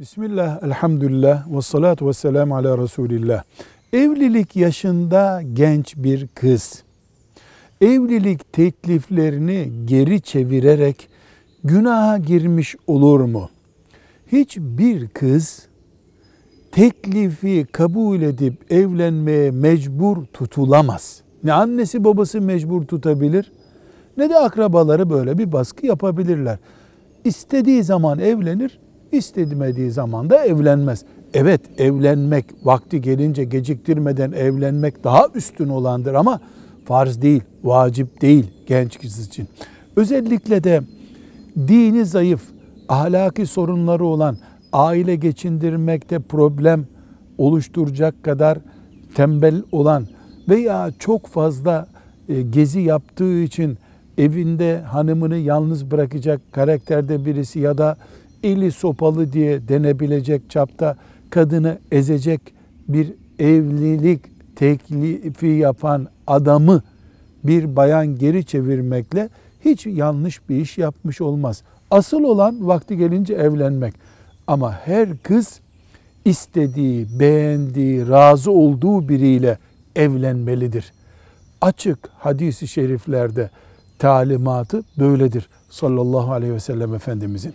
Bismillah, elhamdülillah, ve salatu ve selamu ala Resulillah. Evlilik yaşında genç bir kız, evlilik tekliflerini geri çevirerek günaha girmiş olur mu? Hiçbir kız teklifi kabul edip evlenmeye mecbur tutulamaz. Ne annesi babası mecbur tutabilir ne de akrabaları böyle bir baskı yapabilirler. İstediği zaman evlenir, istemediği zaman da evlenmez. Evet evlenmek vakti gelince geciktirmeden evlenmek daha üstün olandır ama farz değil, vacip değil genç kız için. Özellikle de dini zayıf, ahlaki sorunları olan, aile geçindirmekte problem oluşturacak kadar tembel olan veya çok fazla e, gezi yaptığı için evinde hanımını yalnız bırakacak karakterde birisi ya da eli sopalı diye denebilecek çapta kadını ezecek bir evlilik teklifi yapan adamı bir bayan geri çevirmekle hiç yanlış bir iş yapmış olmaz. Asıl olan vakti gelince evlenmek. Ama her kız istediği, beğendiği, razı olduğu biriyle evlenmelidir. Açık hadisi şeriflerde talimatı böyledir sallallahu aleyhi ve sellem Efendimizin.